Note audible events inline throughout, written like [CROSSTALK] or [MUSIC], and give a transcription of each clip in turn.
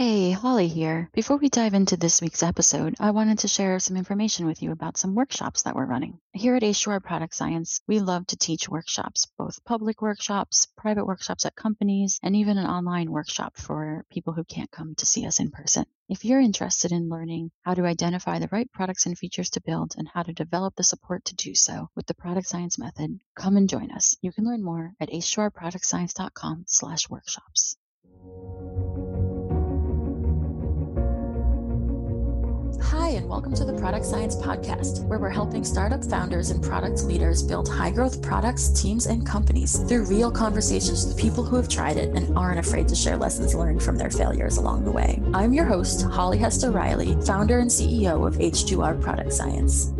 Hey, Holly here. Before we dive into this week's episode, I wanted to share some information with you about some workshops that we're running. Here at H2R Product Science, we love to teach workshops, both public workshops, private workshops at companies, and even an online workshop for people who can't come to see us in person. If you're interested in learning how to identify the right products and features to build and how to develop the support to do so with the product science method, come and join us. You can learn more at h2rproductscience.com slash workshops. Welcome to the Product Science Podcast, where we're helping startup founders and product leaders build high growth products, teams, and companies through real conversations with people who have tried it and aren't afraid to share lessons learned from their failures along the way. I'm your host, Holly Hester-Reilly, founder and CEO of H2R Product Science.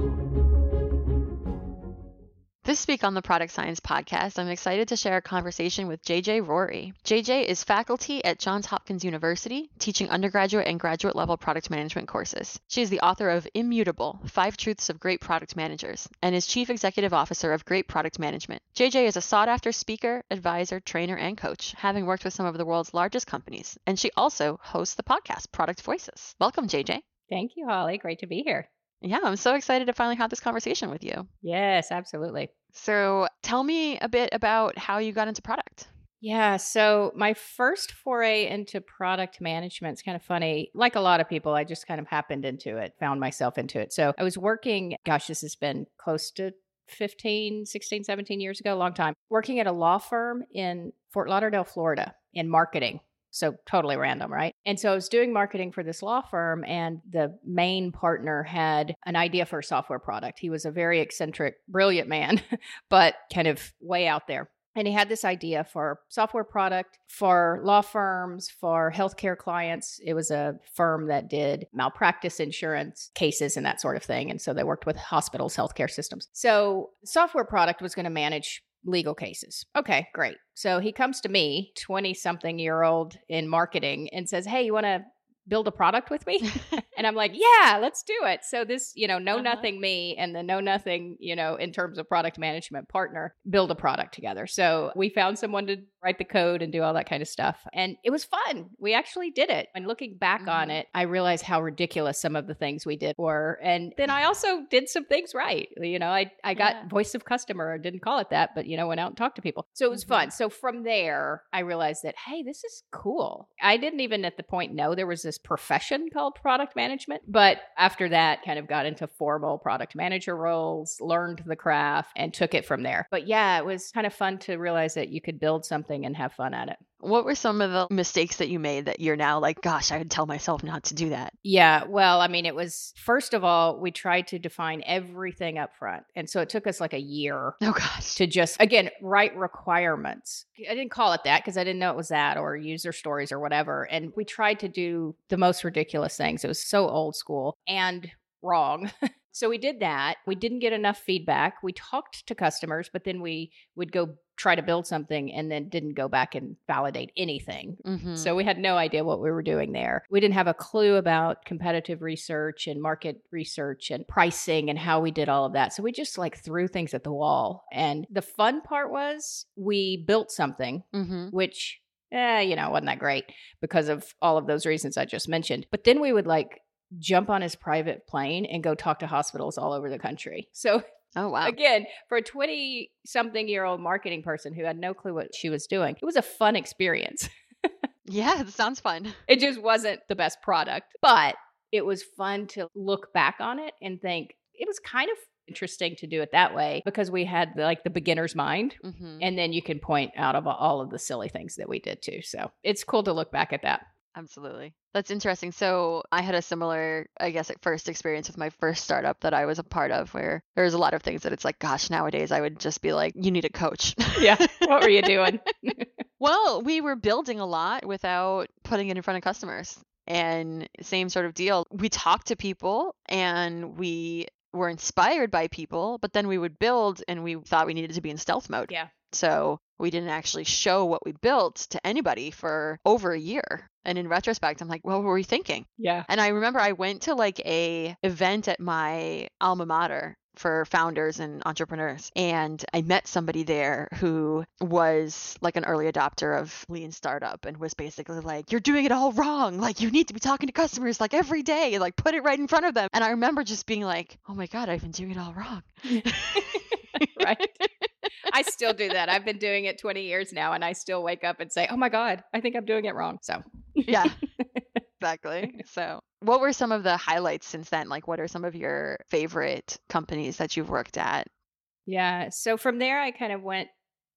This week on the Product Science Podcast, I'm excited to share a conversation with JJ Rorie. JJ is faculty at Johns Hopkins University, teaching undergraduate and graduate level product management courses. She is the author of Immutable Five Truths of Great Product Managers and is Chief Executive Officer of Great Product Management. JJ is a sought after speaker, advisor, trainer, and coach, having worked with some of the world's largest companies. And she also hosts the podcast Product Voices. Welcome, JJ. Thank you, Holly. Great to be here. Yeah, I'm so excited to finally have this conversation with you. Yes, absolutely. So tell me a bit about how you got into product. Yeah, so my first foray into product management is kind of funny. Like a lot of people, I just kind of happened into it, found myself into it. So I was working, gosh, this has been close to 15, 16, 17 years ago, a long time, working at a law firm in Fort Lauderdale, Florida in marketing. So totally random, right? And so I was doing marketing for this law firm, and the main partner had an idea for a software product. He was a very eccentric, brilliant man, [LAUGHS] but kind of way out there. And he had this idea for software product for law firms, for healthcare clients. It was a firm that did malpractice insurance cases and that sort of thing. And so they worked with hospitals, healthcare systems. So software product was going to manage legal cases. Okay, great. So he comes to me, 20 something year old in marketing, and says, Hey, you want to build a product with me? [LAUGHS] and I'm like, yeah, let's do it. So this, you know, know uh-huh. nothing me and the know nothing, you know, in terms of product management partner, build a product together. So we found someone to write the code and do all that kind of stuff. And it was fun. We actually did it. And looking back mm-hmm. on it, I realized how ridiculous some of the things we did were. And then I also did some things right. You know, I, I got yeah. voice of customer, I didn't call it that, but, you know, went out and talked to people. So it was mm-hmm. fun. So from there, I realized that, hey, this is cool. I didn't even at the point know there was this profession called product management. But after that, kind of got into formal product manager roles, learned the craft, and took it from there. But yeah, it was kind of fun to realize that you could build something something and have fun at it. What were some of the mistakes that you made that you're now like, gosh, I would tell myself not to do that? Yeah, well, I mean, it was first of all, we tried to define everything up front. And so it took us like a year oh, gosh. to just, again, write requirements. I didn't call it that because I didn't know it was that or user stories or whatever. And we tried to do the most ridiculous things. It was so old school and wrong. [LAUGHS] So we did that. We didn't get enough feedback. We talked to customers, but then we would go try to build something and then didn't go back and validate anything. Mm-hmm. So we had no idea what we were doing there. We didn't have a clue about competitive research and market research and pricing and how we did all of that. So we just like threw things at the wall. And the fun part was we built something, mm-hmm. which eh, you know, wasn't that great because of all of those reasons I just mentioned. But then we would like jump on his private plane and go talk to hospitals all over the country. So Oh wow. Again, for a 20 something year old marketing person who had no clue what she was doing, it was a fun experience. [LAUGHS] yeah, it sounds fun. It just wasn't the best product, but it was fun to look back on it and think it was kind of interesting to do it that way because we had like the beginner's mind mm-hmm. and then you can point out of all of the silly things that we did too. So, it's cool to look back at that. Absolutely. That's interesting. So I had a similar, I guess, at first experience with my first startup that I was a part of where there's a lot of things that it's like, gosh, nowadays I would just be like, you need a coach. Yeah. What were you doing? [LAUGHS] well, we were building a lot without putting it in front of customers. And same sort of deal. We talked to people and we were inspired by people, but then we would build and we thought we needed to be in stealth mode. Yeah. So we didn't actually show what we built to anybody for over a year. And in retrospect, I'm like, what were we thinking? Yeah. And I remember I went to like a event at my alma mater for founders and entrepreneurs. And I met somebody there who was like an early adopter of lean startup and was basically like, You're doing it all wrong. Like, you need to be talking to customers like every day, like, put it right in front of them. And I remember just being like, Oh my God, I've been doing it all wrong. [LAUGHS] right. [LAUGHS] [LAUGHS] I still do that. I've been doing it 20 years now and I still wake up and say, "Oh my god, I think I'm doing it wrong." So, yeah. [LAUGHS] exactly. So, what were some of the highlights since then? Like what are some of your favorite companies that you've worked at? Yeah. So from there I kind of went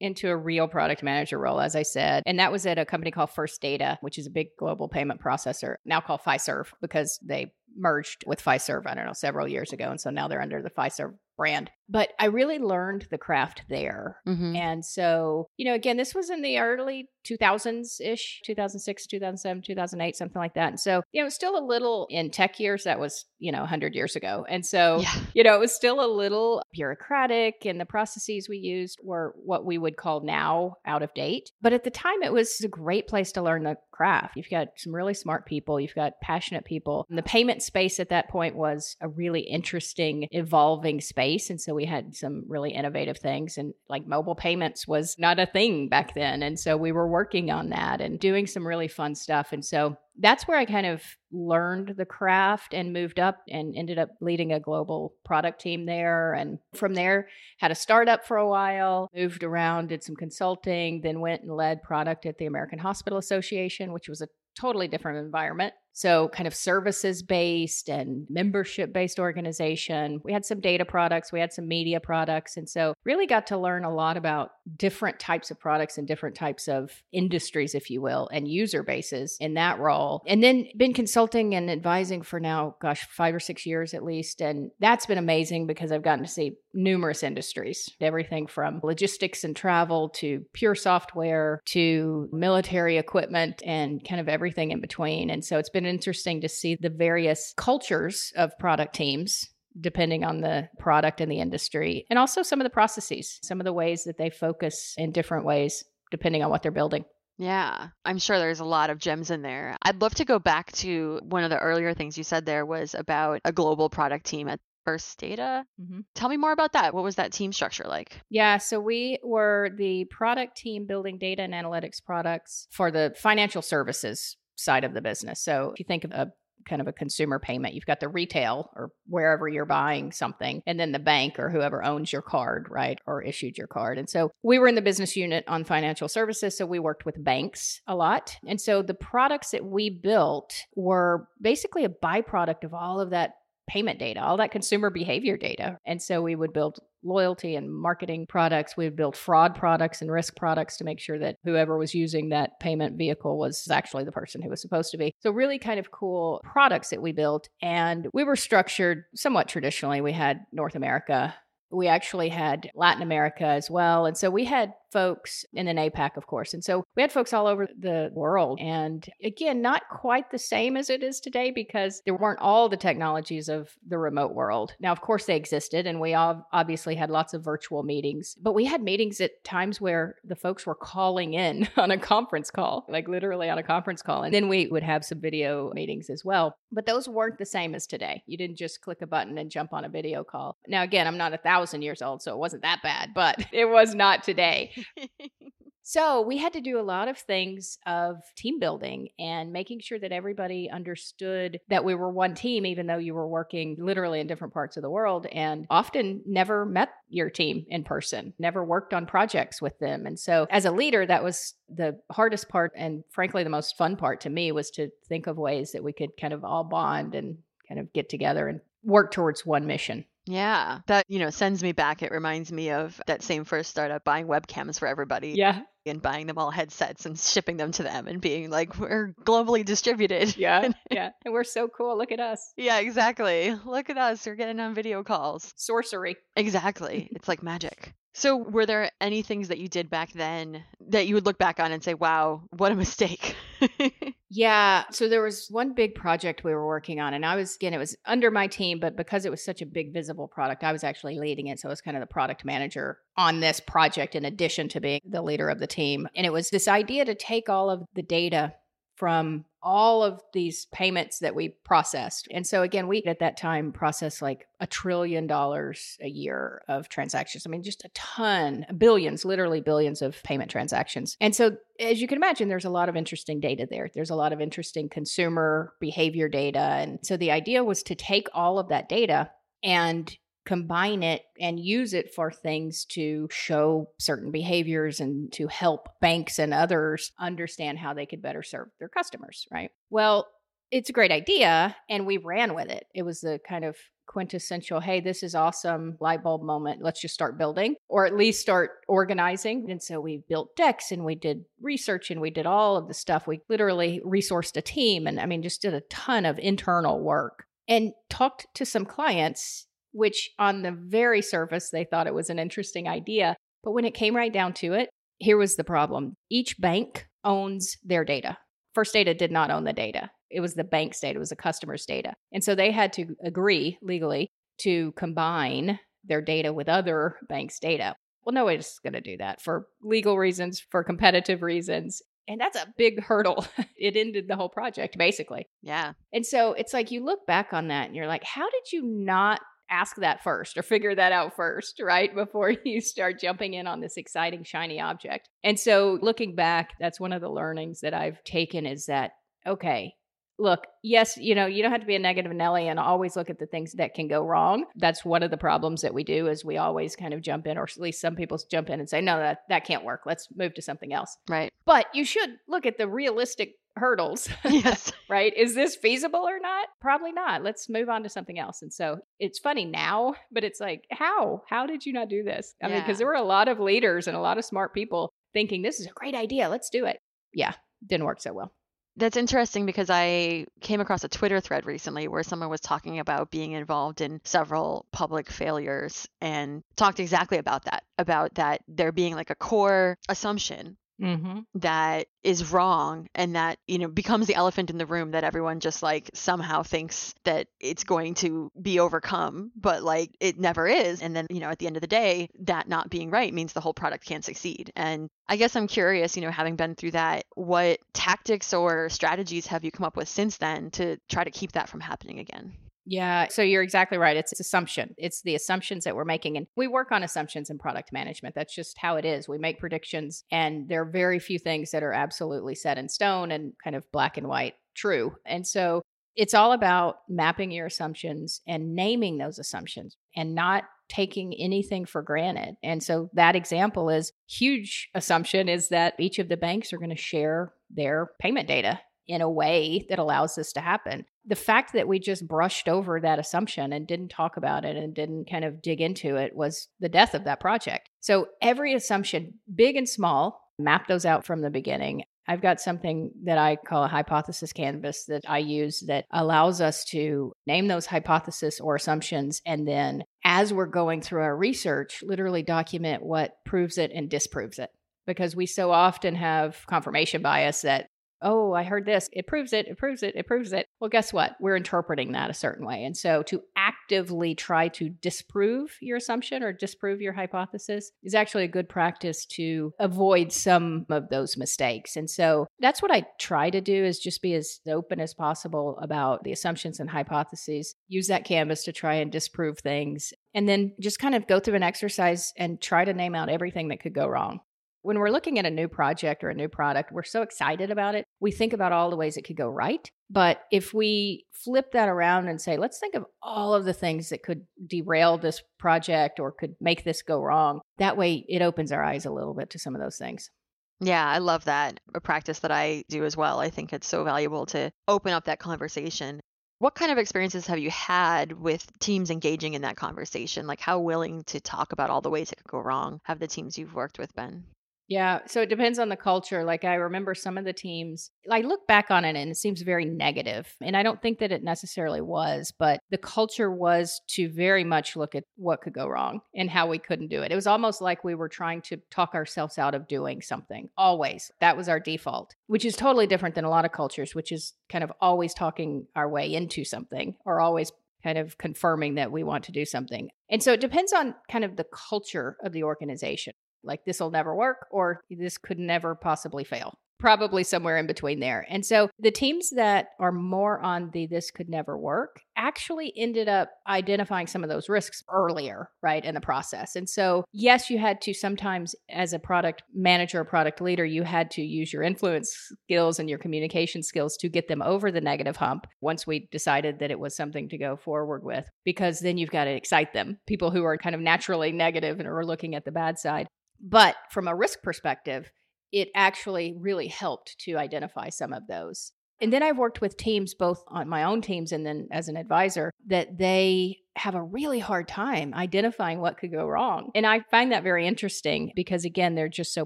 into a real product manager role, as I said. And that was at a company called First Data, which is a big global payment processor, now called Fiserv because they merged with Fiserv, I don't know, several years ago. And so now they're under the Fiserv brand. But I really learned the craft there. Mm-hmm. And so, you know, again, this was in the early 2000s ish, 2006, 2007, 2008, something like that. And so, you know, still a little in tech years. That was, you know, 100 years ago. And so, yeah. you know, it was still a little bureaucratic and the processes we used were what we would call now out of date. But at the time, it was a great place to learn the craft. You've got some really smart people, you've got passionate people. And the payment space at that point was a really interesting, evolving space. And so we had some really innovative things. And like mobile payments was not a thing back then. And so we were working on that and doing some really fun stuff. And so that's where I kind of learned the craft and moved up and ended up leading a global product team there. And from there, had a startup for a while, moved around, did some consulting, then went and led product at the American Hospital Association, which was a totally different environment. So, kind of services based and membership based organization. We had some data products, we had some media products. And so, really got to learn a lot about different types of products and different types of industries, if you will, and user bases in that role. And then been consulting and advising for now, gosh, five or six years at least. And that's been amazing because I've gotten to see numerous industries everything from logistics and travel to pure software to military equipment and kind of everything in between. And so, it's been been interesting to see the various cultures of product teams depending on the product and the industry, and also some of the processes, some of the ways that they focus in different ways depending on what they're building. Yeah, I'm sure there's a lot of gems in there. I'd love to go back to one of the earlier things you said there was about a global product team at First Data. Mm-hmm. Tell me more about that. What was that team structure like? Yeah, so we were the product team building data and analytics products for the financial services side of the business. So if you think of a kind of a consumer payment. You've got the retail or wherever you're buying something, and then the bank or whoever owns your card, right, or issued your card. And so we were in the business unit on financial services. So we worked with banks a lot. And so the products that we built were basically a byproduct of all of that payment data, all that consumer behavior data. And so we would build loyalty and marketing products. We would build fraud products and risk products to make sure that whoever was using that payment vehicle was actually the person who was supposed to be. So, really kind of cool products that we built. And we were structured somewhat traditionally. We had North America we actually had Latin America as well. And so we had folks in an APAC, of course. And so we had folks all over the world. And again, not quite the same as it is today because there weren't all the technologies of the remote world. Now, of course, they existed, and we all obviously had lots of virtual meetings, but we had meetings at times where the folks were calling in [LAUGHS] on a conference call, like literally on a conference call. And then we would have some video meetings as well. But those weren't the same as today. You didn't just click a button and jump on a video call. Now, again, I'm not a thousand years old, so it wasn't that bad, but [LAUGHS] it was not today. [LAUGHS] so we had to do a lot of things of team building and making sure that everybody understood that we were one team, even though you were working literally in different parts of the world and often never met your team in person, never worked on projects with them. And so as a leader, that was the hardest part and frankly the most fun part to me was to think of ways that we could kind of all bond and kind of get together and work towards one mission. Yeah, that, you know, sends me back. It reminds me of that same first startup buying webcams for everybody. Yeah. And buying them all headsets and shipping them to them and being like, we're globally distributed. [LAUGHS] Yeah. yeah. And we're so cool. Look at us. Yeah, exactly. Look at us. We're getting on video calls. Sorcery. Exactly. it's like magic. So, were there any things that you did back then that you would look back on and say, wow, what a mistake? [LAUGHS] yeah. So, there was one big project we were working on, and I was, again, it was under my team, but because it was such a big visible product, I was actually leading it. So, I was kind of the product manager on this project in addition to being the leader of the team. And it was this idea to take all of the data from all of these payments that we processed. And so again, we at that time processed like a trillion dollars a year of transactions. I mean, just a ton, billions, literally billions of payment transactions. And so as you can imagine, there's a lot of interesting data there. There's a lot of interesting consumer behavior data. And so the idea was to take all of that data and combine it and use it for things to show certain behaviors and to help banks and others understand how they could better serve their customers, right? Well, it's a great idea and we ran with it. It was the kind of quintessential, hey, this is awesome light bulb moment. Let's just start building or at least start organizing. And so we built decks and we did research and we did all of the stuff. We literally resourced a team and I mean, just did a ton of internal work and talked to some clients which on the very surface, they thought it was an interesting idea. But when it came right down to it, here was the problem each bank owns their data. First Data did not own the data, it was the bank's data, it was the customer's data. And so they had to agree legally to combine their data with other banks' data. Well, nobody's going to do that for legal reasons, for competitive reasons. And that's a big hurdle. [LAUGHS] it ended the whole project, basically. Yeah. And so it's like you look back on that and you're like, how did you not ask that first or figure that out first, right? Before [LAUGHS] you start jumping in on this exciting, shiny object. And so looking back, that's one of the learnings that I've taken is that, okay, look, yes, you know, you don't have to be a negative Nelly and always look at the things that can go wrong. That's one of the problems that we do is we always kind of jump in, or at least some people jump in and say, no, that, that can't work. Let's move to something else. Right. But you should look at the realistic hurdles. [LAUGHS] Yes. [LAUGHS] right? Is this feasible or not? Probably not. Let's move on to something else. And so it's funny now, but it's like, how? How did you not do this? I mean, because there were a lot of leaders and a lot of smart people thinking, this is a great idea. Let's do it. Yeah, didn't work so well. That's interesting because I came across a Twitter thread recently where someone was talking about being involved in several public failures and talked exactly about that, about that there being like a core assumption Mm-hmm. that is wrong and that you know becomes the elephant in the room that everyone just like somehow thinks that it's going to be overcome but like it never is. And then you know at the end of the day that not being right means the whole product can't succeed. And i guess i'm curious you know having been through that what tactics or strategies have you come up with since then to try to keep that from happening again Yeah, so you're exactly right. It's assumption. It's the assumptions that we're making. And we work on assumptions in product management. That's just how it is. We make predictions, and there are very few things that are absolutely set in stone and kind of black and white true. And so it's all about mapping your assumptions and naming those assumptions and not taking anything for granted. And so that example is huge assumption is that each of the banks are going to share their payment data in a way that allows this to happen. The fact that we just brushed over that assumption and didn't talk about it and didn't kind of dig into it was the death of that project. So every assumption, big and small, map those out from the beginning. I've got something that I call a hypothesis canvas that I use that allows us to name those hypotheses or assumptions. And then as we're going through our research, literally document what proves it and disproves it. Because we so often have confirmation bias that oh, I heard this. It proves it. It proves it. It proves it. Well, guess what? We're interpreting that a certain way. And so to actively try to disprove your assumption or disprove your hypothesis is actually a good practice to avoid some of those mistakes. And so that's what I try to do is just be as open as possible about the assumptions and hypotheses. Use that canvas to try and disprove things. And then just kind of go through an exercise and try to name out everything that could go wrong. When we're looking at a new project or a new product, we're so excited about it. We think about all the ways it could go right. But if we flip that around and say, let's think of all of the things that could derail this project or could make this go wrong, that way it opens our eyes a little bit to some of those things. Yeah, I love that. A practice that I do as well. I think it's so valuable to open up that conversation. What kind of experiences have you had with teams engaging in that conversation? Like, how willing to talk about all the ways it could go wrong have the teams you've worked with been? Yeah, so it depends on the culture. Like I remember some of the teams, I look back on it and it seems very negative. And I don't think that it necessarily was, but the culture was to very much look at what could go wrong and how we couldn't do it. It was almost like we were trying to talk ourselves out of doing something. Always. That was our default, which is totally different than a lot of cultures, which is kind of always talking our way into something or always kind of confirming that we want to do something. And so it depends on kind of the culture of the organization like this will never work or this could never possibly fail. probably somewhere in between there. And so the teams that are more on the this could never work actually ended up identifying some of those risks earlier, right, in the process. And so, yes, you had to sometimes, as a product manager or product leader, you had to use your influence skills and your communication skills to get them over the negative hump once we decided that it was something to go forward with, because then you've got to excite them, people who are kind of naturally negative and are looking at the bad side. But from a risk perspective, it actually really helped to identify some of those. And then I've worked with teams, both on my own teams and then as an advisor, that they have a really hard time identifying what could go wrong. And I find that very interesting because, again, they're just so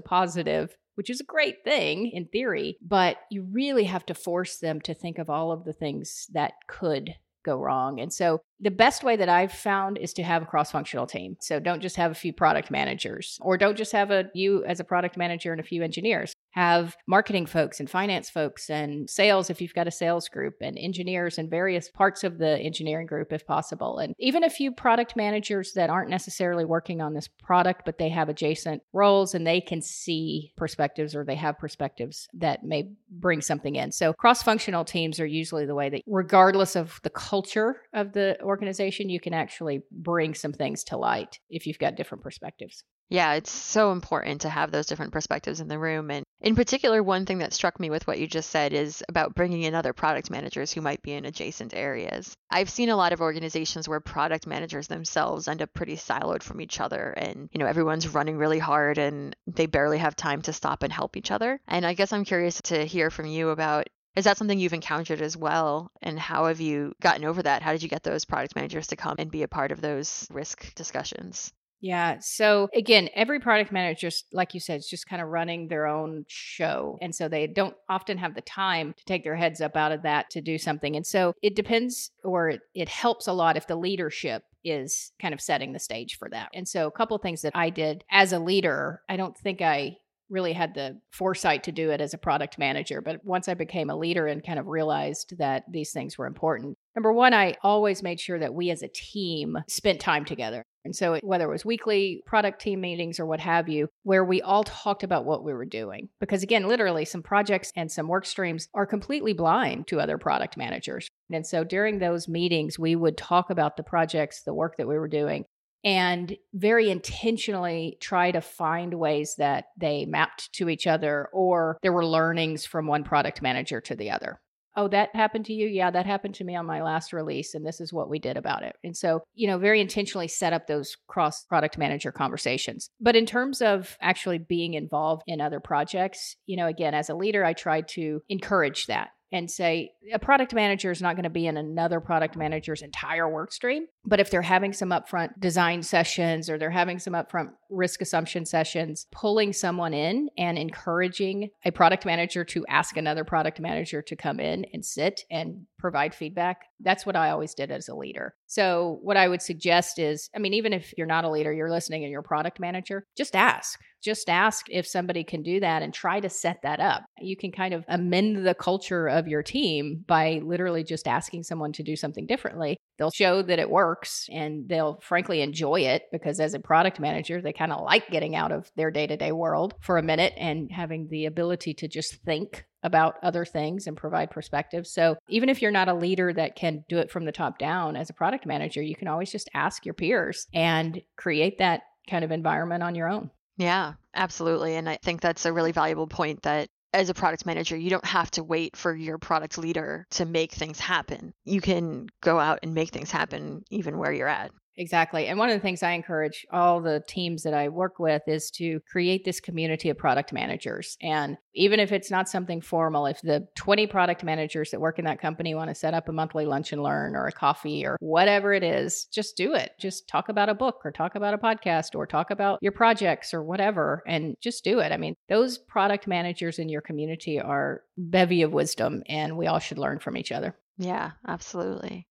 positive which is a great thing in theory, but you really have to force them to think of all of the things that could go wrong. And so the best way that I've found is to have a cross functional team. So don't just have a few product managers or don't just have a you as a product manager and a few engineers have marketing folks and finance folks and sales if you've got a sales group and engineers and various parts of the engineering group if possible. And even a few product managers that aren't necessarily working on this product, but they have adjacent roles and they can see perspectives or they have perspectives that may bring something in. So cross functional teams are usually the way that, regardless of the culture of the organization, you can actually bring some things to light if you've got different perspectives. Yeah, it's so important to have those different perspectives in the room. And in particular, one thing that struck me with what you just said is about bringing in other product managers who might be in adjacent areas. I've seen a lot of organizations where product managers themselves end up pretty siloed from each other and, you know, everyone's running really hard and they barely have time to stop and help each other. And I guess I'm curious to hear from you about is that something you've encountered as well? And how have you gotten over that? How did you get those product managers to come and be a part of those risk discussions? Yeah. So again, every product manager, like you said, is just kind of running their own show. And so they don't often have the time to take their heads up out of that to do something. And so it depends or it, it helps a lot if the leadership is kind of setting the stage for that. And so a couple things that I did as a leader, I don't think I really had the foresight to do it as a product manager. But once I became a leader and kind of realized that these things were important, number one, I always made sure that we as a team spent time together. And so, whether it was weekly product team meetings or what have you, where we all talked about what we were doing. Because again, literally, some projects and some work streams are completely blind to other product managers. And so, during those meetings, we would talk about the projects, the work that we were doing, and very intentionally try to find ways that they mapped to each other or there were learnings from one product manager to the other. Oh, that happened to you? Yeah, that happened to me on my last release, and this is what we did about it. And so, you know, very intentionally set up those cross product manager conversations. But in terms of actually being involved in other projects, you know, again, as a leader, I tried to encourage that and say a product manager is not going to be in another product manager's entire work stream. But if they're having some upfront design sessions or they're having some upfront risk assumption sessions, pulling someone in and encouraging a product manager to ask another product manager to come in and sit and provide feedback, that's what I always did as a leader. So, what I would suggest is I mean, even if you're not a leader, you're listening and you're a product manager, just ask just ask if somebody can do that and try to set that up. You can kind of amend the culture of your team by literally just asking someone to do something differently. They'll show that it works and they'll frankly enjoy it because as a product manager, they kind of like getting out of their day to day world for a minute and having the ability to just think about other things and provide perspective. So, even if you're not a leader that can do it from the top down as a product manager, you can always just ask your peers and create that kind of environment on your own. Yeah, absolutely. And I think that's a really valuable point that as a product manager, you don't have to wait for your product leader to make things happen. You can go out and make things happen even where you're at. Exactly. And one of the things I encourage all the teams that I work with is to create this community of product managers. And even if it's not something formal, if the 20 product managers that work in that company want to set up a monthly lunch and learn or a coffee or whatever it is, just do it. Just talk about a book or talk about a podcast or talk about your projects or whatever and just do it. I mean, those product managers in your community are bevy of wisdom and we all should learn from each other. Yeah, absolutely.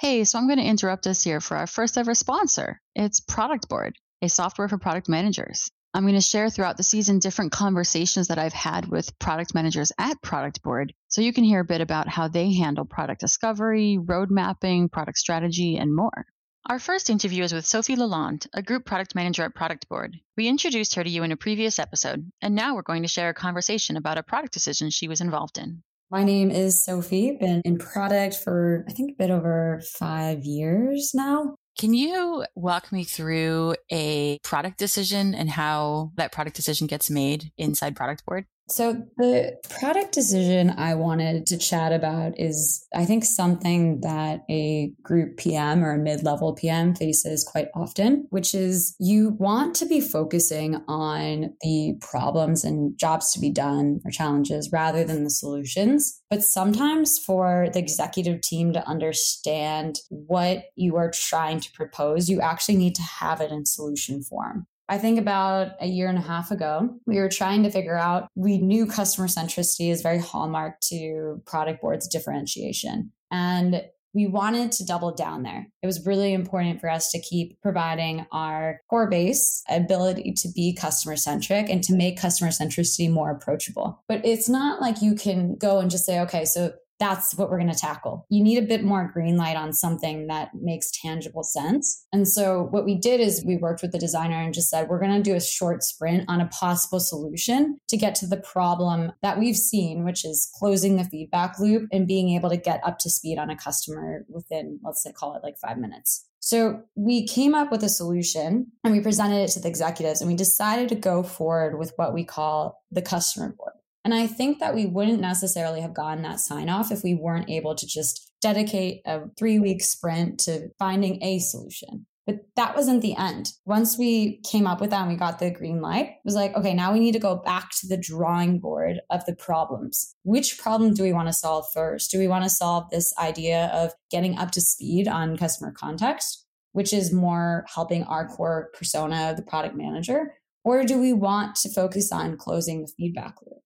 Hey, so I'm going to interrupt us here for our first ever sponsor. It's Product Board, a software for product managers. I'm going to share throughout the season different conversations that I've had with product managers at Product Board so you can hear a bit about how they handle product discovery, road mapping, product strategy, and more. Our first interview is with Sophie Lalonde, a group product manager at Product Board. We introduced her to you in a previous episode, and now we're going to share a conversation about a product decision she was involved in. My name is Sophie. Been in product for I think a bit over five years now. Can you walk me through a product decision and how that product decision gets made inside Product Board? So, the product decision I wanted to chat about is, I think, something that a group PM or a mid level PM faces quite often, which is you want to be focusing on the problems and jobs to be done or challenges rather than the solutions. But sometimes for the executive team to understand what you are trying to propose, you actually need to have it in solution form. I think about a year and a half ago, we were trying to figure out, we knew customer centricity is very hallmark to product board's differentiation. And we wanted to double down there. It was really important for us to keep providing our core base ability to be customer centric and to make customer centricity more approachable. But it's not like you can go and just say, okay, so that's what we're going to tackle. You need a bit more green light on something that makes tangible sense. And so what we did is we worked with the designer and just said, we're going to do a short sprint on a possible solution to get to the problem that we've seen, which is closing the feedback loop and being able to get up to speed on a customer within, let's say, call it like five minutes. So we came up with a solution and we presented it to the executives and we decided to go forward with what we call the customer board. And I think that we wouldn't necessarily have gotten that sign off if we weren't able to just dedicate a three week sprint to finding a solution. But that wasn't the end. Once we came up with that and we got the green light, it was like, okay, now we need to go back to the drawing board of the problems. Which problem do we want to solve first? Do we want to solve this idea of getting up to speed on customer context, which is more helping our core persona, the product manager? Or do we want to focus on closing the feedback loop?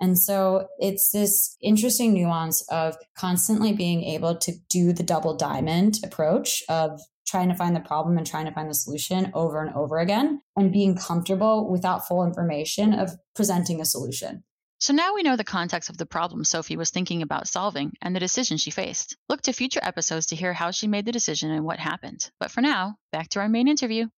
And so it's this interesting nuance of constantly being able to do the double diamond approach of trying to find the problem and trying to find the solution over and over again and being comfortable without full information of presenting a solution. So now we know the context of the problem Sophie was thinking about solving and the decision she faced. Look to future episodes to hear how she made the decision and what happened. But for now, back to our main interview.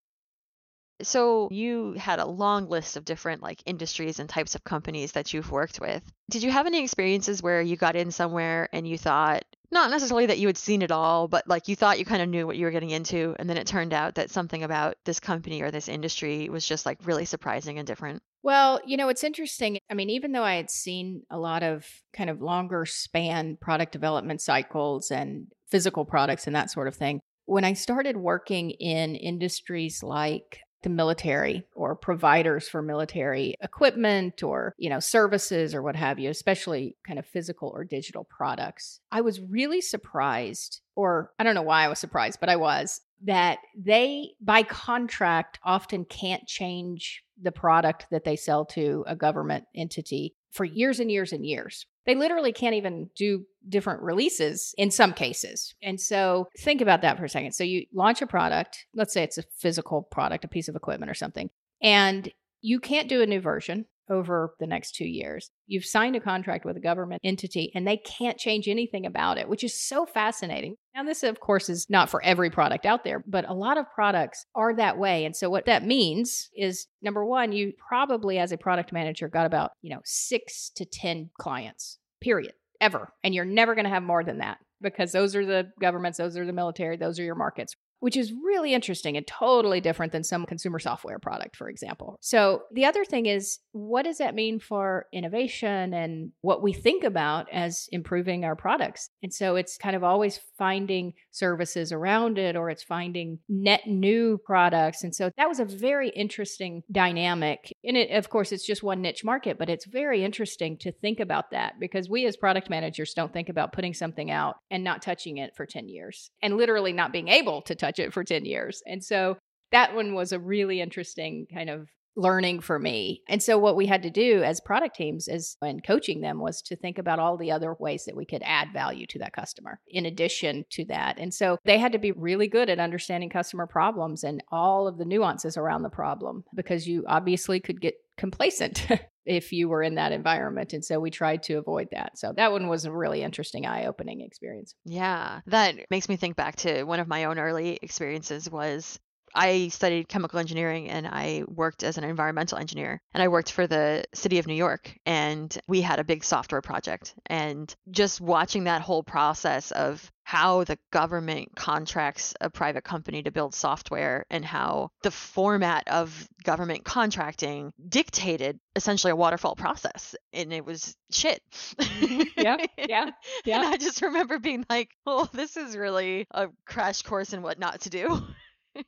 So you had a long list of different like industries and types of companies that you've worked with. Did you have any experiences where you got in somewhere and you thought not necessarily that you had seen it all, but like you thought you kind of knew what you were getting into and then it turned out that something about this company or this industry was just like really surprising and different? Well, you know, it's interesting. I mean, even though I had seen a lot of kind of longer span product development cycles and physical products and that sort of thing, when I started working in industries like the military or providers for military equipment or you know services or what have you especially kind of physical or digital products. I was really surprised or i don't know why i was surprised but i was that they by contract often can't change the product that they sell to a government entity for years and years and years they literally can't even do different releases in some cases. And so think about that for a second. So you launch a product, let's say it's a physical product, a piece of equipment or something, and you can't do a new version over the next two years. You've signed a contract with a government entity and they can't change anything about it, which is so fascinating. Now, this, of course, is not for every product out there, but a lot of products are that way. And so, what that means is number one, you probably, as a product manager, got about, you know, six to 10 clients, period, ever. And you're never going to have more than that because those are the governments, those are the military, those are your markets which is really interesting and totally different than some consumer software product, for example. So, the other thing is, what does that mean for innovation and what we think about as improving our products? And so, it's kind of always finding services around it or it's finding net new products. And so, that was a very interesting dynamic. And it, of course, it's just one niche market, but it's very interesting to think about that because we as product managers don't think about putting something out and not touching it for 10 years and literally not being able to touch it for 10 years. And so that one was a really interesting kind of learning for me. And so what we had to do as product teams is and coaching them was to think about all the other ways that we could add value to that customer in addition to that. And so they had to be really good at understanding customer problems and all of the nuances around the problem because you obviously could get complacent [LAUGHS] if you were in that environment. And so we tried to avoid that. So that one was a really interesting, eye opening experience. Yeah, that makes me think back to one of my own early experiences was I studied chemical engineering and I worked as an environmental engineer. And I worked for the city of New York and we had a big software project. And just watching that whole process of how the government contracts a private company to build software and how the format of government contracting dictated essentially a waterfall process and it was shit. Mm-hmm. Yeah [LAUGHS] yeah yeah. And i just remember being like oh this is really a crash course in what not to do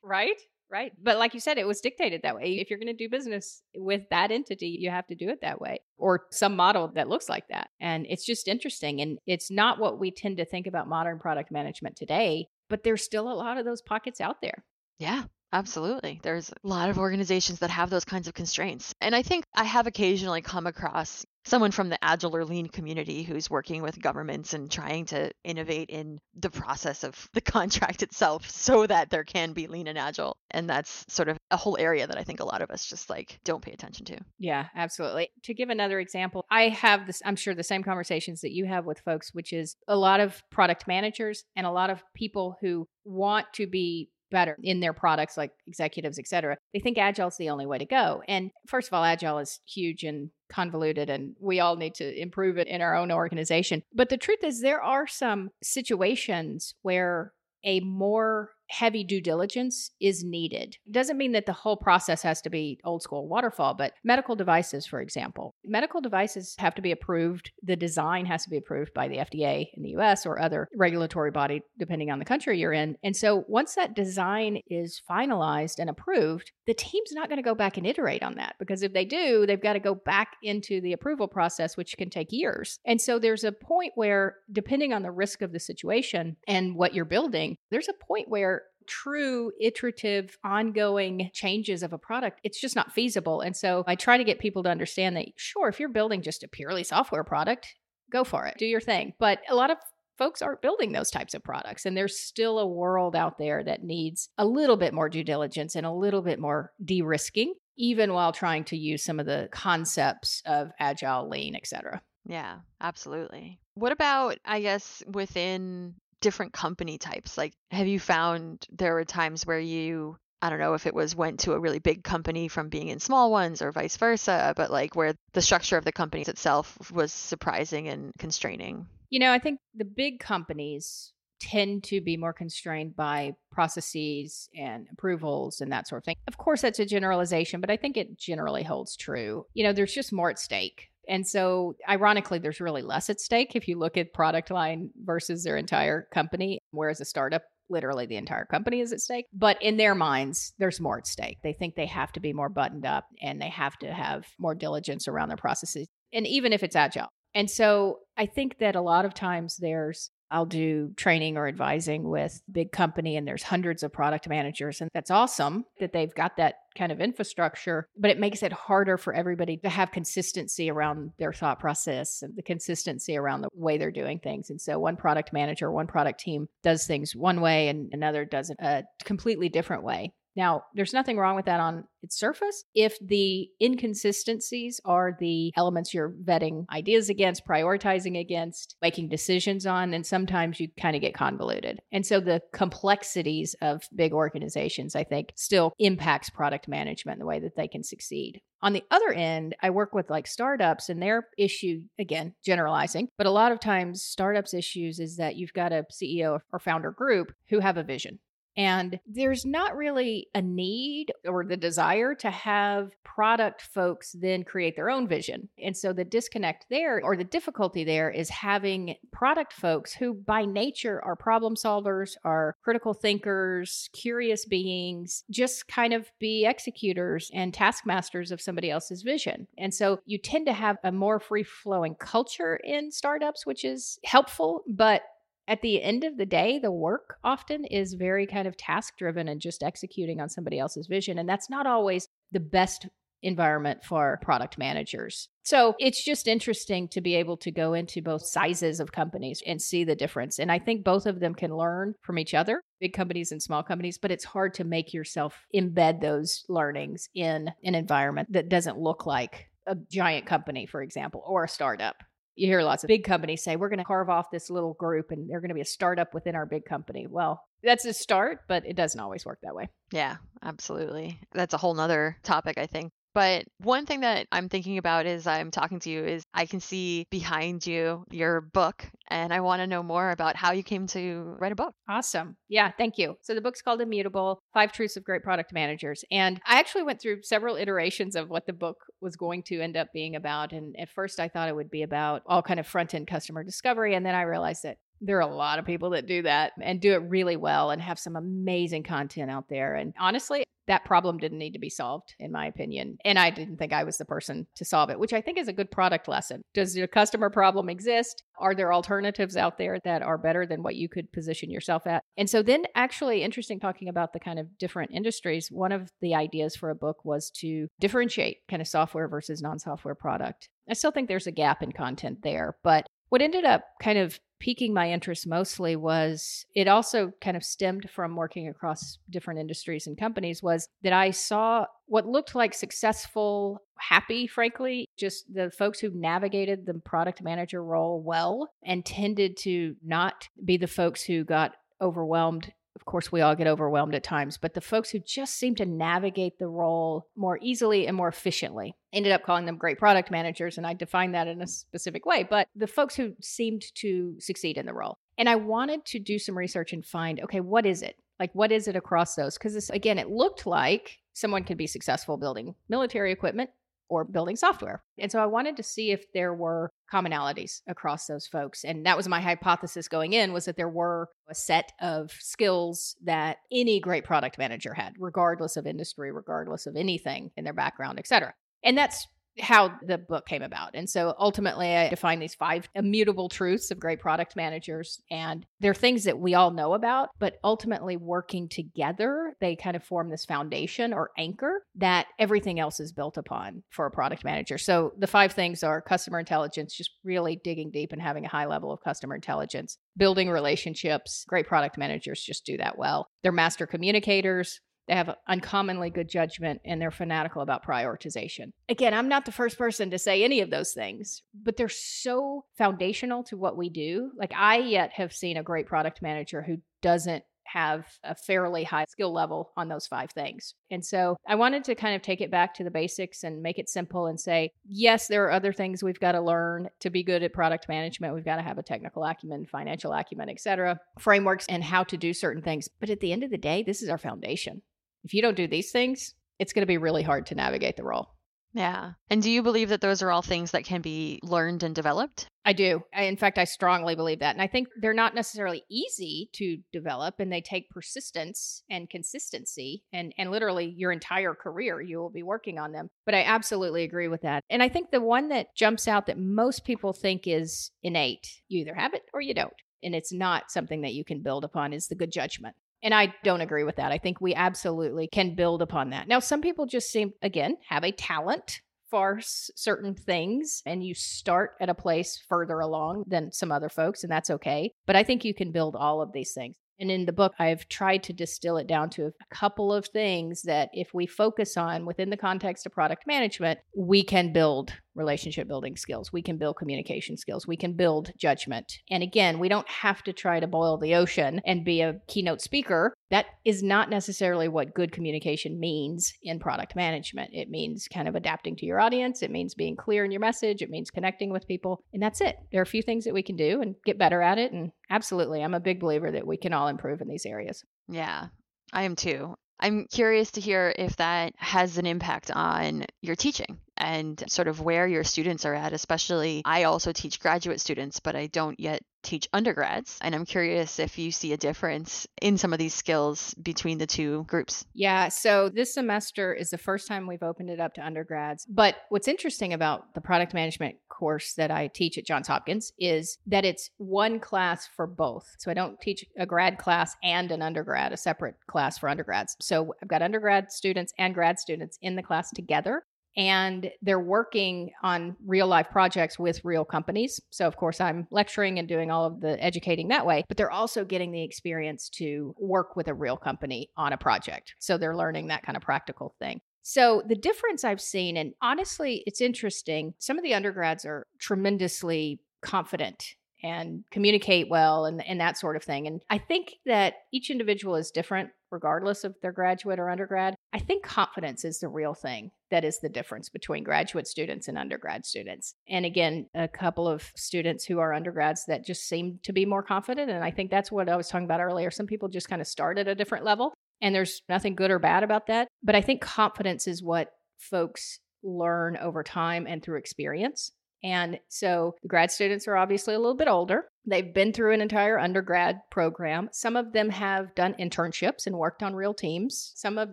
right? Right. But like you said it was dictated that way. If you're going to do business with that entity you have to do it that way or some model that looks like that. And it's just interesting and it's not what we tend to think about modern product management today but there's still a lot of those pockets out there. Yeah Absolutely. There's a lot of organizations that have those kinds of constraints. And I think I have occasionally come across someone from the agile or lean community who's working with governments and trying to innovate in the process of the [LAUGHS] contract itself so that there can be lean and agile and that's sort of a whole area that i think a lot of us just like don't pay attention to yeah absolutely to give another example i have this i'm sure the same conversations that you have with folks which is a lot of product managers and a lot of people who want to be better in their products like executives etc they think agile is the only way to go. And first of all agile is huge and convoluted and we all need to improve it in our own organization. But the truth is there are some situations where a more heavy due diligence is needed. It doesn't mean that the whole process has to be old school waterfall, but medical devices, for example, medical devices have to be approved. The design has to be approved by the FDA in the US or other regulatory body, depending on the country you're in. And so once that design is finalized and approved, the team's not going to go back and iterate on that because if they do, they've got to go back into the approval process, which can take years. And so there's a point where, depending on the risk of the situation and what you're building, there's a point where true iterative ongoing changes of a product it's just not feasible and so i try to get people to understand that sure if you're building just a purely software product go for it do your thing but a lot of folks aren't building those types of products and there's still a world out there that needs a little bit more due diligence and a little bit more de-risking even while trying to use some of the concepts of agile lean etc yeah, absolutely. What about, I guess, within different company types? Like, have you found there were times where you, I don't know if it was went to a really big company from being in small ones or vice versa, but like where the structure of the company itself was surprising and constraining? You know, I think the big companies tend to be more constrained by processes and approvals and that sort of thing. Of course, that's a generalization, but I think it generally holds true. You know, there's just more at stake. And so, ironically, there's really less at stake if you look at product line versus their entire company, whereas a startup literally the entire company is at stake. But in their minds, there's more at stake. They think they have to be more buttoned up and they have to have more diligence around their processes. And even if it's agile. And so I think that a lot of times there's I'll do training or advising with big company and there's hundreds of product managers and that's awesome that they've got that kind of infrastructure but it makes it harder for everybody to have consistency around their thought process and the consistency around the way they're doing things. And so one product manager one product team does things one way and another does it a completely different way now, there's nothing wrong with that on its surface. If the inconsistencies are the elements you're vetting ideas against, prioritizing against, making decisions on, then sometimes you kind of get convoluted. And so the complexities of big organizations, I think, still impacts product management the way that they can succeed. On the other end, I work with like startups and their issue, again, generalizing, but a lot of times startups' issues is that you've got a CEO or founder group who have a vision and there's not really a need or the desire to have product folks then create their own vision. And so the disconnect there or the difficulty there is having product folks who by nature are problem solvers, are critical thinkers, curious beings, just kind of be executors and taskmasters of somebody else's vision. And so you tend to have a more free flowing culture in startups, which is helpful, but at the end of the day, the work often is very kind of task driven and just executing on somebody else's vision. And that's not always the best environment for product managers. So it's just interesting to be able to go into both sizes of companies and see the difference. And I think both of them can learn from each other, big companies and small companies, but it's hard to make yourself embed those learnings in an environment that doesn't look like a giant company, for example, or a startup. You hear lots of big companies say, we're going to carve off this little group and they're going to be a startup within our big company. Well, that's a start, but it doesn't always work that way. Yeah, absolutely. That's a whole nother topic, I think. But one thing that I'm thinking about as I'm talking to you is I can see behind you your book, and I want to know more about how you came to write a book. Awesome. Yeah, thank you. So the book's called Immutable Five Truths of Great Product Managers. And I actually went through several iterations of what the book was going to end up being about. And at first, I thought it would be about all kind of front end customer discovery. And then I realized that there are a lot of people that do that and do it really well and have some amazing content out there. And honestly, that problem didn't need to be solved, in my opinion. And I didn't think I was the person to solve it, which I think is a good product lesson. Does your customer problem exist? Are there alternatives out there that are better than what you could position yourself at? And so, then actually, interesting talking about the kind of different industries. One of the ideas for a book was to differentiate kind of software versus non software product. I still think there's a gap in content there, but what ended up kind of piquing my interest mostly was it also kind of stemmed from working across different industries and companies was that I saw what looked like successful, happy, frankly, just the folks who navigated the product manager role well and tended to not be the folks who got overwhelmed of course, we all get overwhelmed at times, but the folks who just seem to navigate the role more easily and more efficiently ended up calling them great product managers. And I define that in a specific way, but the folks who seemed to succeed in the role. And I wanted to do some research and find okay, what is it? Like, what is it across those? Because again, it looked like someone could be successful building military equipment or building software. And so I wanted to see if there were commonalities across those folks. And that was my hypothesis going in was that there were a set of skills that any great product manager had, regardless of industry, regardless of anything in their background, et cetera. And that's how the book came about. And so ultimately, I define these five immutable truths of great product managers. And they're things that we all know about, but ultimately, working together, they kind of form this foundation or anchor that everything else is built upon for a product manager. So the five things are customer intelligence, just really digging deep and having a high level of customer intelligence, building relationships. Great product managers just do that well. They're master communicators they have uncommonly good judgment and they're fanatical about prioritization. Again, I'm not the first person to say any of those things, but they're so foundational to what we do. Like, I yet have seen a great product manager who doesn't have a fairly high skill level on those five things. And so I wanted to kind of take it back to the basics and make it simple and say, yes, there are other things we've got to learn to be good at product management. We've got to have a technical acumen, financial acumen, et cetera, frameworks and how to do certain things. But at the end of the day, this is our foundation if you don't do these things, it's going to be really hard to navigate the role. Yeah. And do you believe that those are all things that can be learned and developed? I do. I, in fact, I strongly believe that. And I think they're not necessarily easy to develop and they take persistence and consistency and, and literally your entire career, you will be working on them. But I absolutely agree with that. And I think the one that jumps out that most people think is innate, you either have it or you don't. And it's not something that you can build upon is the good judgment. And I don't agree with that. I think we absolutely can build upon that. Now, some people just seem, again, have a talent for certain things and you start at a place further along than some other folks, and that's okay. But I think you can build all of these things. And in the book, I've tried to distill it down to a couple of things that if we focus on within the context of product management, we can build relationship building skills. We can build communication skills. We can build judgment. And again, we don't have to try to boil the ocean and be a keynote speaker. That is not necessarily what good communication means in product management. It means kind of adapting to your audience, it means being clear in your message, it means connecting with people. And that's it. There are a few things that we can do and get better at it. And absolutely, I'm a big believer that we can all improve in these areas. Yeah, I am too. I'm curious to hear if that has an impact on your teaching and sort of where your students are at, especially I also teach graduate students, but I don't yet teach undergrads. And I'm curious if you see a difference in some of these skills between the two groups. Yeah. So this semester is the first time we've opened it up to undergrads. But what's interesting about the product management course that I teach at Johns Hopkins is that it's one class for both. So I don't teach a grad class and an undergrad, a separate class for undergrads. So I've got undergrad students and grad students in the class together and they're working on real life projects with real companies. So, of course, I'm lecturing and doing all of the educating that way, but they're also getting the experience to work with a real company on a project. So, they're learning that kind of practical thing. So, the difference I've seen, and honestly, it's interesting, some of the undergrads are tremendously confident and communicate well and, and that sort of thing. And I think that each individual is different regardless of their graduate or undergrad. I think confidence is the real thing that is the difference between graduate students and undergrad students. And again, a couple of students who are undergrads that just seem to be more confident. And I think that's what I was talking about earlier. Some people just kind of start at a different level, and there's nothing good or bad about that. But I think confidence is what folks learn over time and through experience. And so the grad students are obviously a little bit older. They've been through an entire undergrad program. Some of them have done internships and worked on real teams. Some of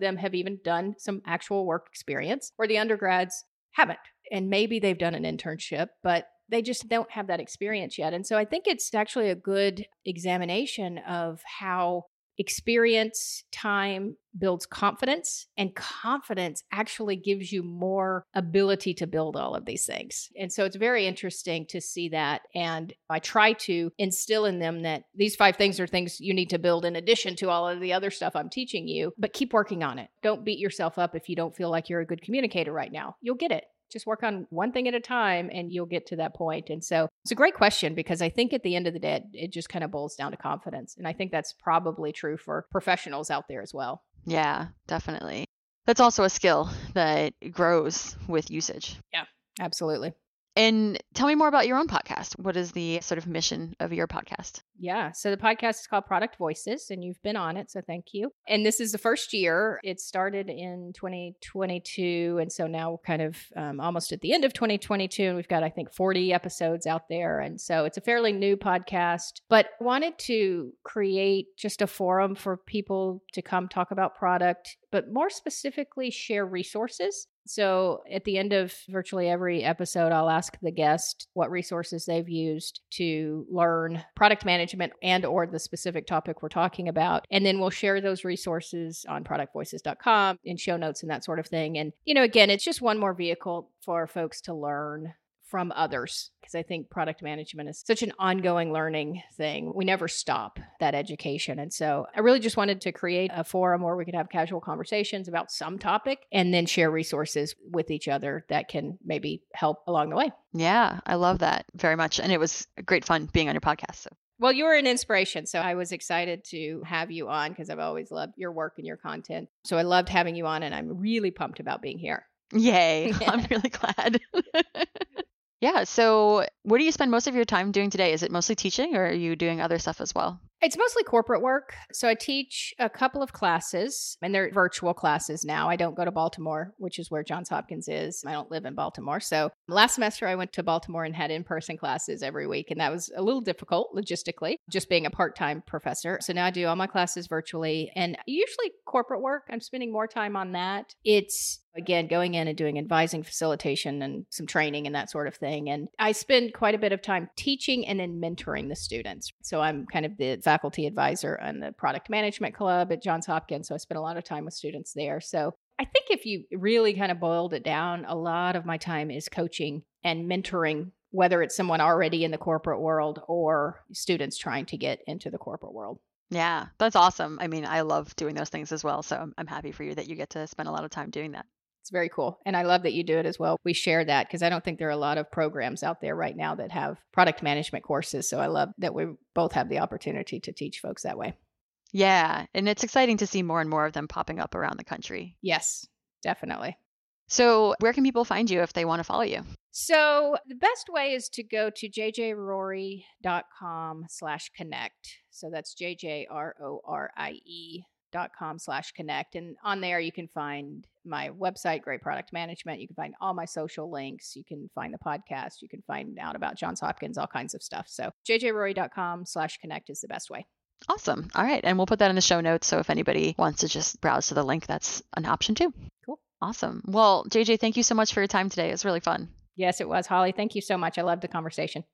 them have even done some actual work experience, where the undergrads haven't. And maybe they've done an internship, but they just don't have that experience yet. And so I think it's actually a good examination of how experience, time builds confidence, and confidence actually gives you more ability to build all of these things. And so it's very interesting to see that. And I try to instill in them that these five things are things you need to build in addition to all of the other stuff I'm teaching you, but keep working on it. Don't beat yourself up if you don't feel like you're a good communicator right now. You'll get it just work on one thing at a time and you'll get to that point. And so it's a great question because I think at the end of the day, it just kind of boils down to confidence. And I think that's probably true for professionals out there as well. Yeah, definitely. That's also a skill that grows with usage. Yeah, absolutely. And tell me more about your own podcast. What is the sort of mission of your podcast? Yeah. So the podcast is called Product Voices, and you've been on it. So thank you. And this is the first year. It started in 2022. And so now we're kind of um, almost at the end of 2022. And we've got, I think, 40 episodes out there. And so it's a fairly new podcast, but wanted to create just a forum for people to come talk about product, but more specifically, share resources so at the end of virtually every episode, I'll ask the guest what resources they've used to learn product management and or the specific topic we're talking about. And then we'll share those resources on productvoices.com in show notes and that sort of thing. And, you know, again, it's just one more vehicle for folks to learn from others because I think product management is such an ongoing learning thing. We never stop that education. And so I really just wanted to create a forum where we could have casual conversations about some topic and then share resources with each other that can maybe help along the way. Yeah, I love that very much. And it was great fun being on your podcast. So. Well, you were an inspiration. So I was excited to have you on because I've always loved your work and your content. So I loved having you on, and I'm really pumped about being here. Yay. [LAUGHS] I'm really glad. [LAUGHS] Yeah. So, what do you spend most of your time doing today? Is it mostly teaching or are you doing other stuff as well? It's mostly corporate work. So I teach a couple of classes, and they're virtual classes now. I don't go to Baltimore, which is where Johns Hopkins is. I don't live in Baltimore. So last semester, I went to Baltimore and had in person classes every week. And that was a little difficult logistically, just being a part time professor. So now I do all my classes virtually and usually corporate work. I'm spending more time on that. It's again going in and doing advising facilitation and some training and that sort of thing and i spend quite a bit of time teaching and then mentoring the students so i'm kind of the faculty advisor on the product management club at Johns Hopkins. So I spent a lot of time with students there. So I think if you really kind of boiled it down, a lot of my time is coaching and mentoring, whether it's someone already in the corporate world or students trying to get into the corporate world. Yeah, that's awesome. I mean, I love doing those things as well. So I'm happy for you that you get to spend a lot of time doing that. It's very cool. And I love that you do it as well. We share that because I don't think there are a lot of programs out there right now that have product management courses. So I love that we both have the opportunity to teach folks that way. Yeah. And it's exciting to see more and more of them popping up around the country. Yes, definitely. So, where can people find you if they want to follow you? So, the best way is to go to jjrorie.com slash connect. So, that's J J R O R I E dot com slash connect and on there you can find my website great product management. You can find all my social links. You can find the podcast. You can find out about johns hopkins all kinds of stuff. So jjrorie.com slash connect is the best way. Awesome. All right and we'll put that in the show notes so if anybody wants to just browse to the link that's an option too. Cool. Awesome. Well jj thank you so much for your time today. It was really fun. Yes it was. Holly thank you so much. I loved the conversation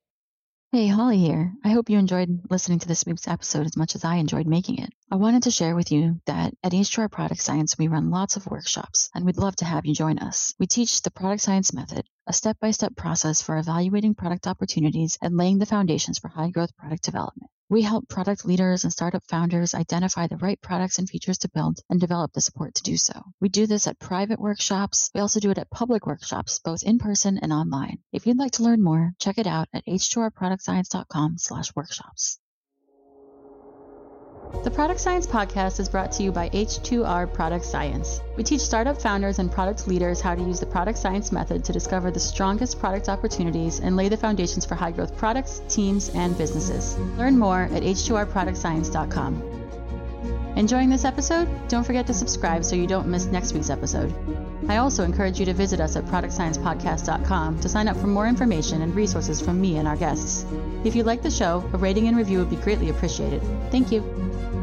Hey, Holly here. I hope you enjoyed listening to this week's episode as much as I enjoyed making it. I wanted to share with you that at H2R Product Science, we run lots of workshops, and we'd love to have you join us. We teach the product science method, a step by step process for evaluating product opportunities and laying the foundations for high growth product development. We help product leaders and startup founders identify the right products and features to build and develop the support to do so. We do this at private workshops. We also do it at public workshops, both in person and online. If you'd like to learn more, check it out at h2rproductscience.com slash workshops. The Product Science Podcast is brought to you by H2R Product Science. We teach startup founders and product leaders how to use the product science method to discover the strongest product opportunities and lay the foundations for high growth products, teams, and businesses. Learn more at h2rproductscience.com. Enjoying this episode? Don't forget to subscribe so you don't miss next week's episode. I also encourage you to visit us at productsciencepodcast.com to sign up for more information and resources from me and our guests. If you like the show, a rating and review would be greatly appreciated. Thank you.